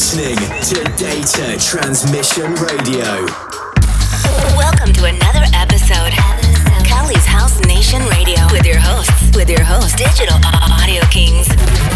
Listening to Data Transmission Radio. Welcome to another episode, Cali's House Nation Radio, with your hosts, with your host, Digital Audio Kings.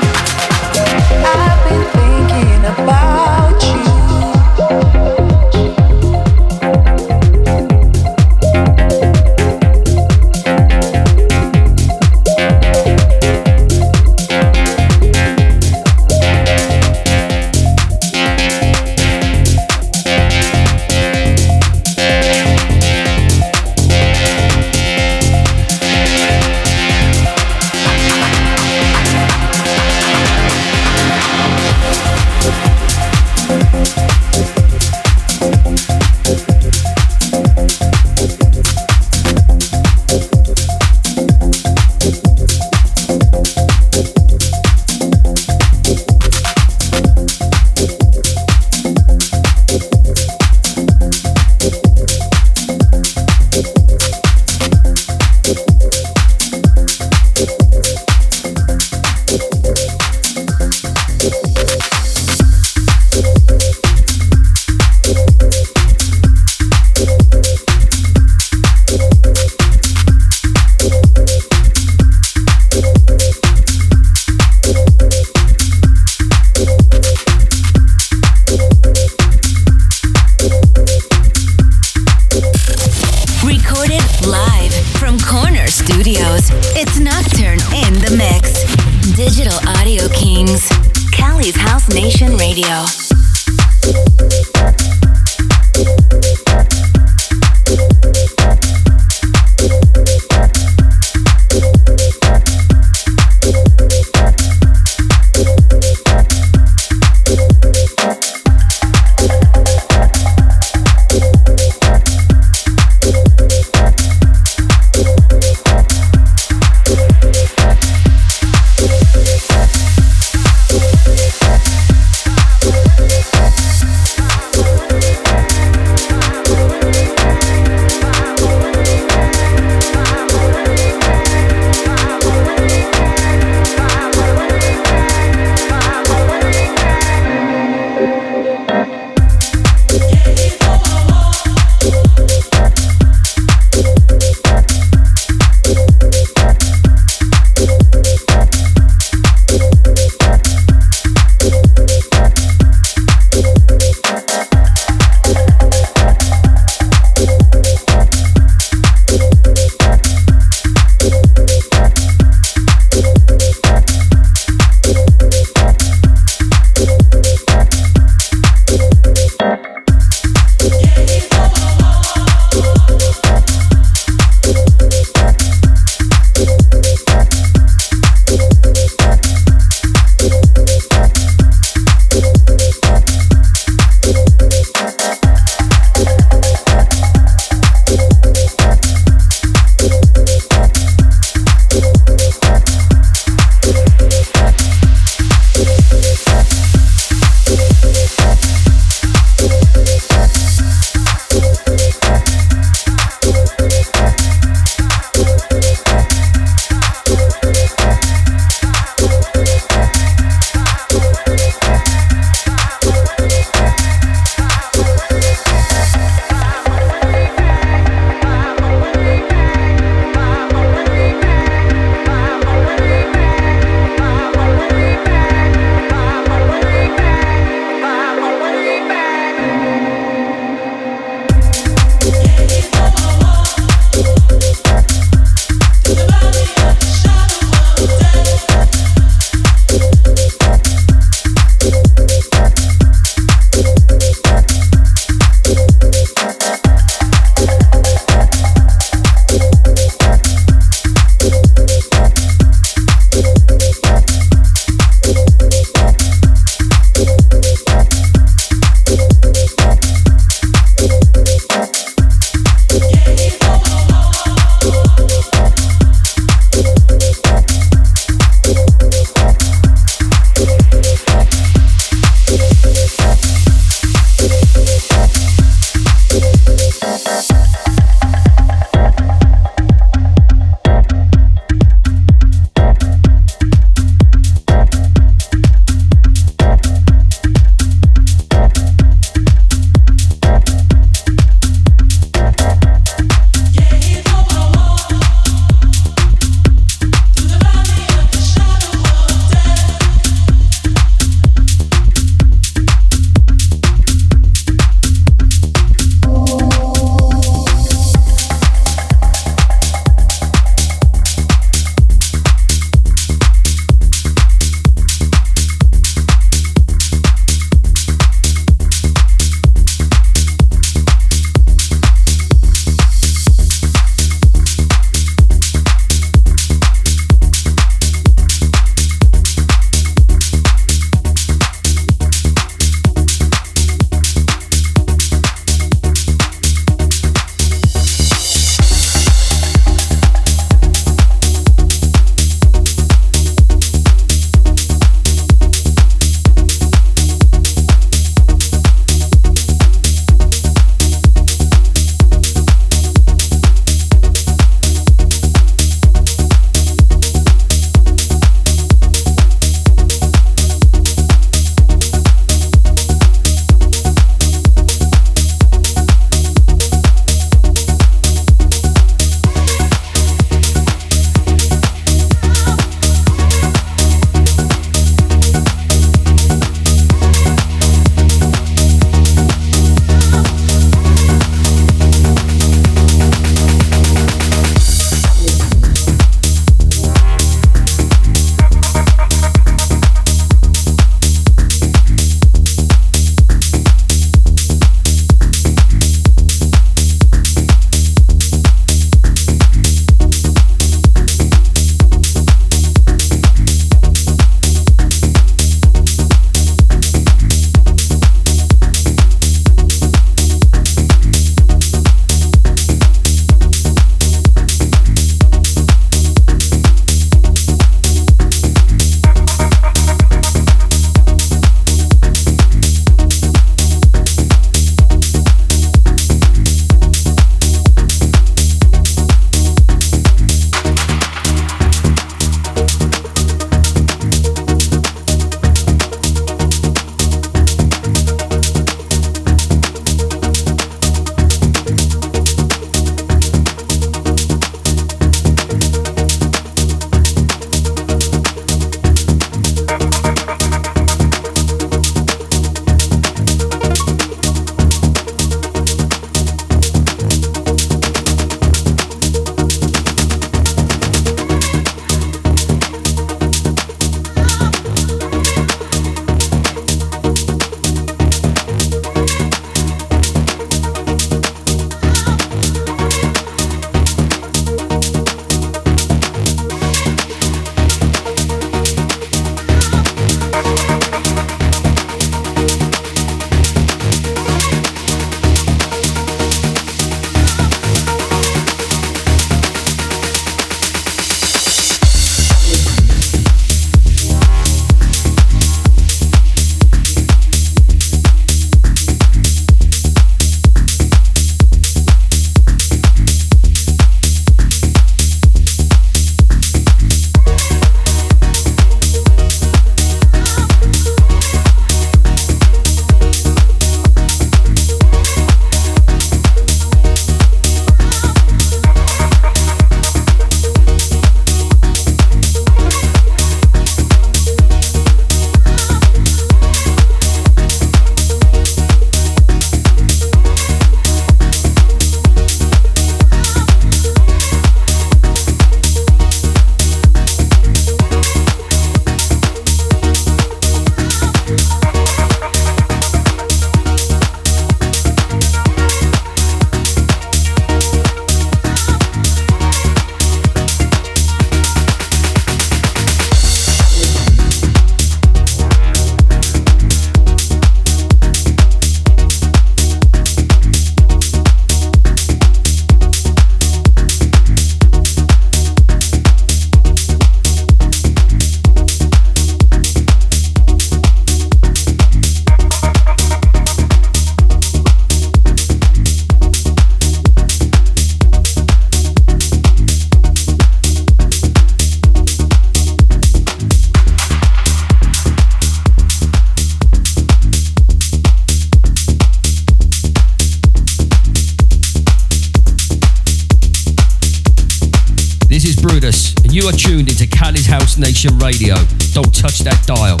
Radio. Don't touch that dial.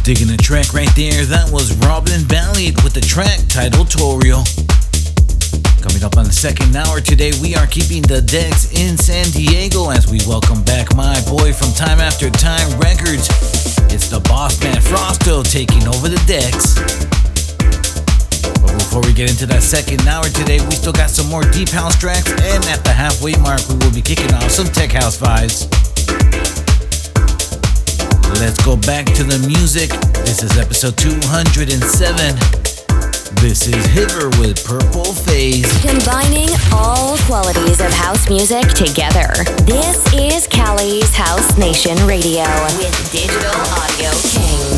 Digging a track right there, that was Robyn Balliet with the track titled Torio. Coming up on the second hour today, we are keeping the decks in San Diego as we welcome back my boy from Time After Time Records. It's the boss man Frosto taking over the decks. But before we get into that second hour today, we still got some more deep house tracks, and at the halfway mark, we will be kicking off some tech house vibes. Let's go back to the music. This is episode 207. This is Hiver with Purple Phaze. Combining all qualities of house music together. This is Cali's House Nation Radio with Digital Audio Kings.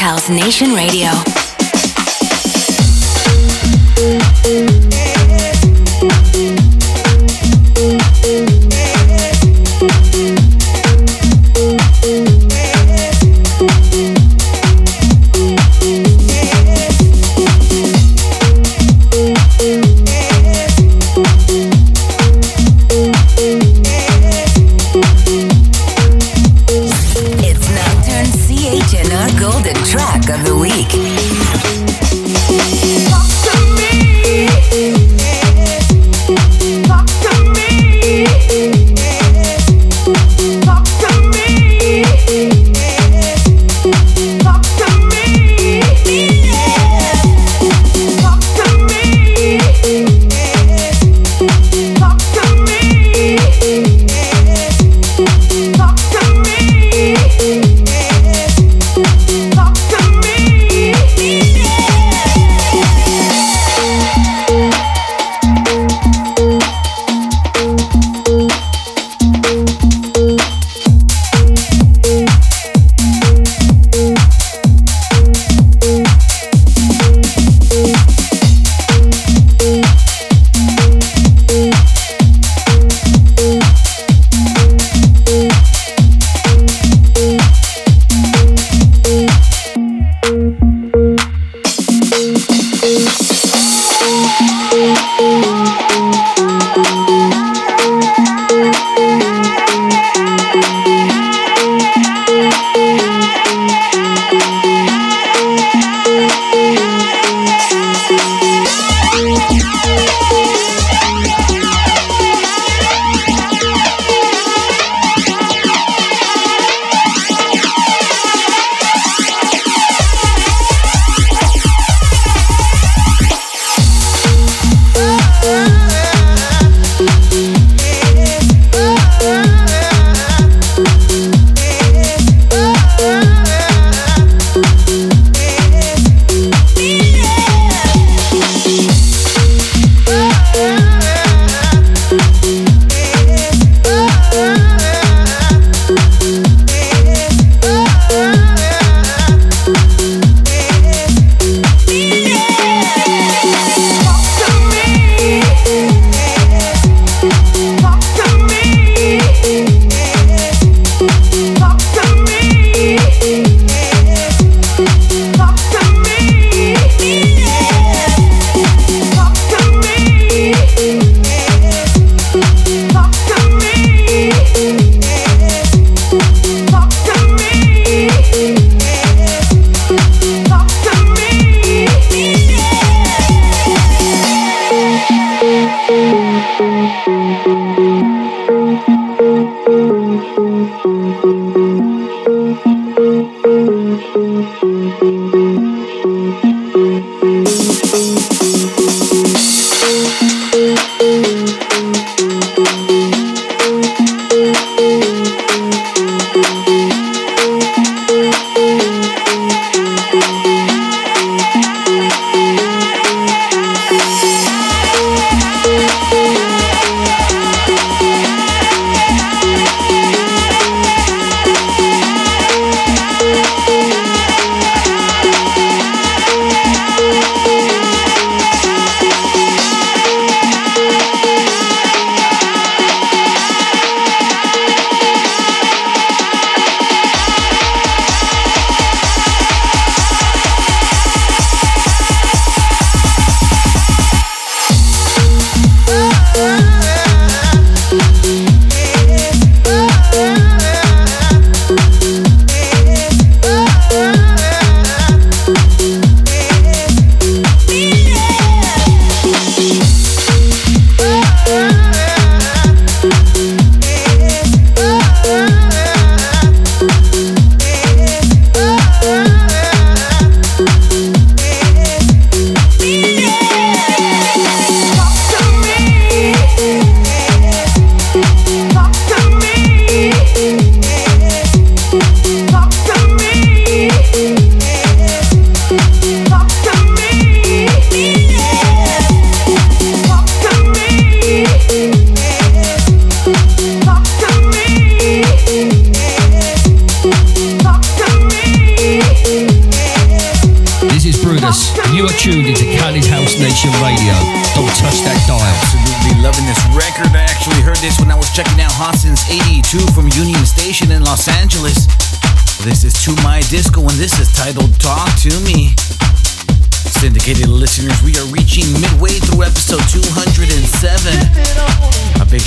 House Nation Radio. Radio. Música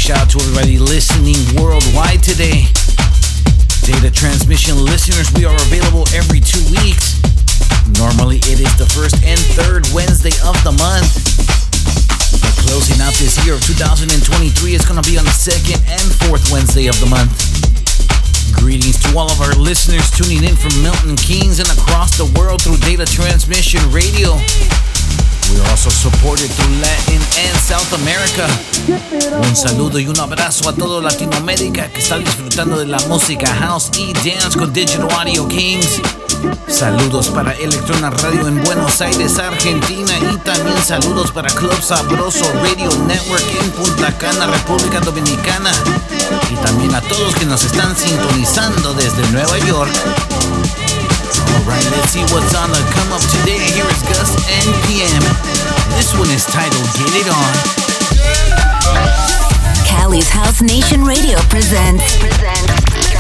shout out to everybody listening worldwide today. Data transmission listeners, we are available every two weeks. Normally, it is the first and third Wednesday of the month. But closing out this year of 2023 is going to be on the second and fourth Wednesday of the month. Greetings to all of our listeners tuning in from Milton Keynes and across the world through Data Transmission Radio. We also supported through Latin and South America. Un saludo y un abrazo a todo Latinoamérica que está disfrutando de la música house y dance con Digital Audio Kings. Saludos para Electrona Radio en Buenos Aires, Argentina y también saludos para Club Sabroso Radio Network en Punta Cana, República Dominicana. Y también a todos que nos están sintonizando desde Nueva York. Alright, let's see what's on the come up today. Here is GUZ NPM. This one is titled Get It On. Cali's House Nation Radio presents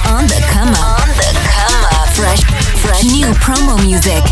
On the Come Up. On the Come Up. Fresh, fresh new promo music.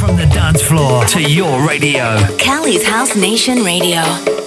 From the dance floor to your radio. Cali's House Nation Radio.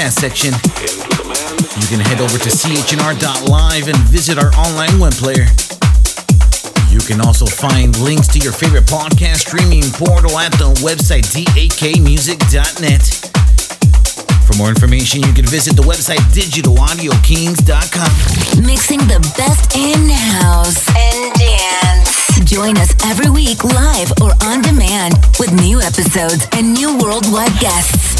podcast section, you can head over to chnr.live and visit our online web player. You can also find links to your favorite podcast streaming portal at the website dakmusic.net. For more information, you can visit the website digitalaudiokings.com. Mixing the best in house and dance. Join us every week live or on demand with new episodes and new worldwide guests.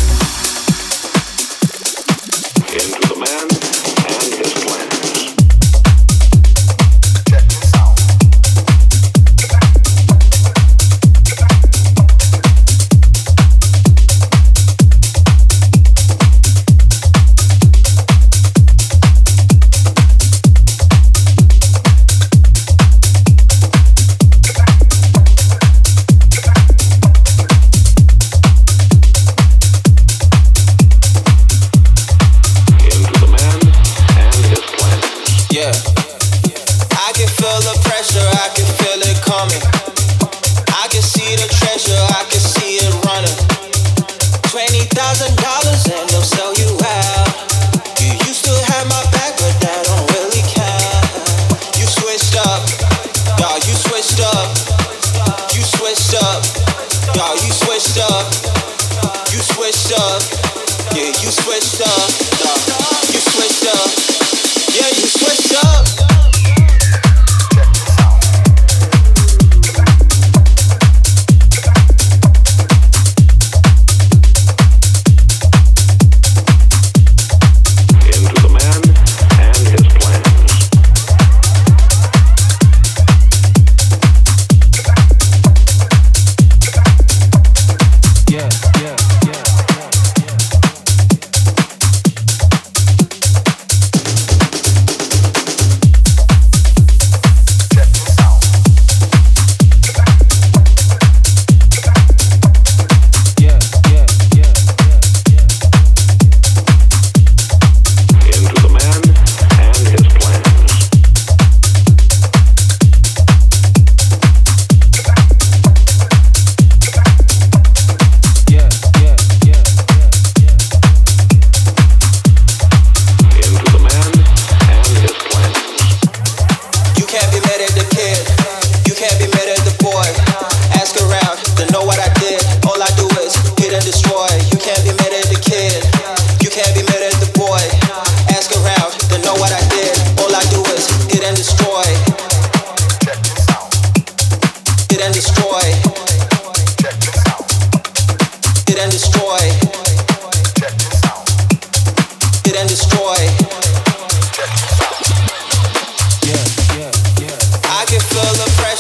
thousand dollars and they'll sell you.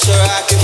pressure I can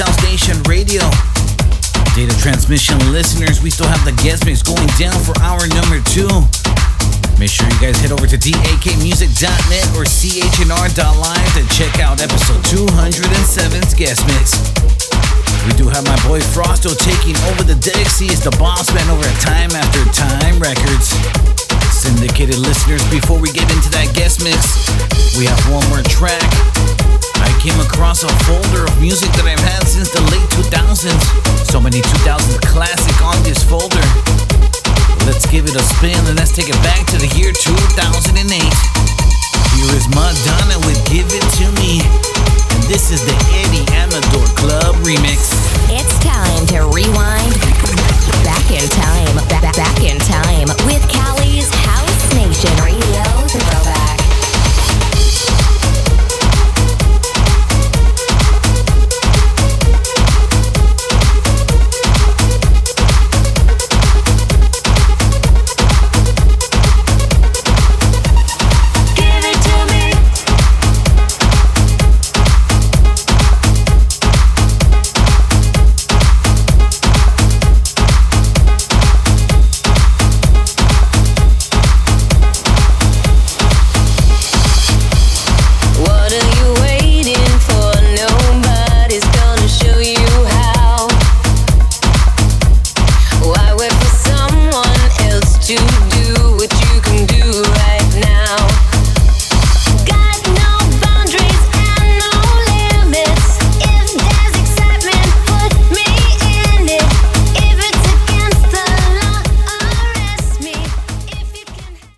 South Station Radio. Data transmission listeners, we still have the guest mix going down for hour number two. Make sure you guys head over to dakmusic.net or chnr.live to check out episode 207's guest mix. We do have my boy Frosto taking over the decks. He is the boss man over at Time After Time Records. Syndicated listeners, before we get into that guest mix, we have one more track. I came across a folder of music that I've had since the late 2000s. So many 2000s classic on this folder. Let's give it a spin and let's take it back to the year 2008. Here is Madonna with Give It To Me. And this is the Eddie Amador Club remix. It's time to rewind. Back in time. Back, back in time with Cali's House Nation Radio Throwback.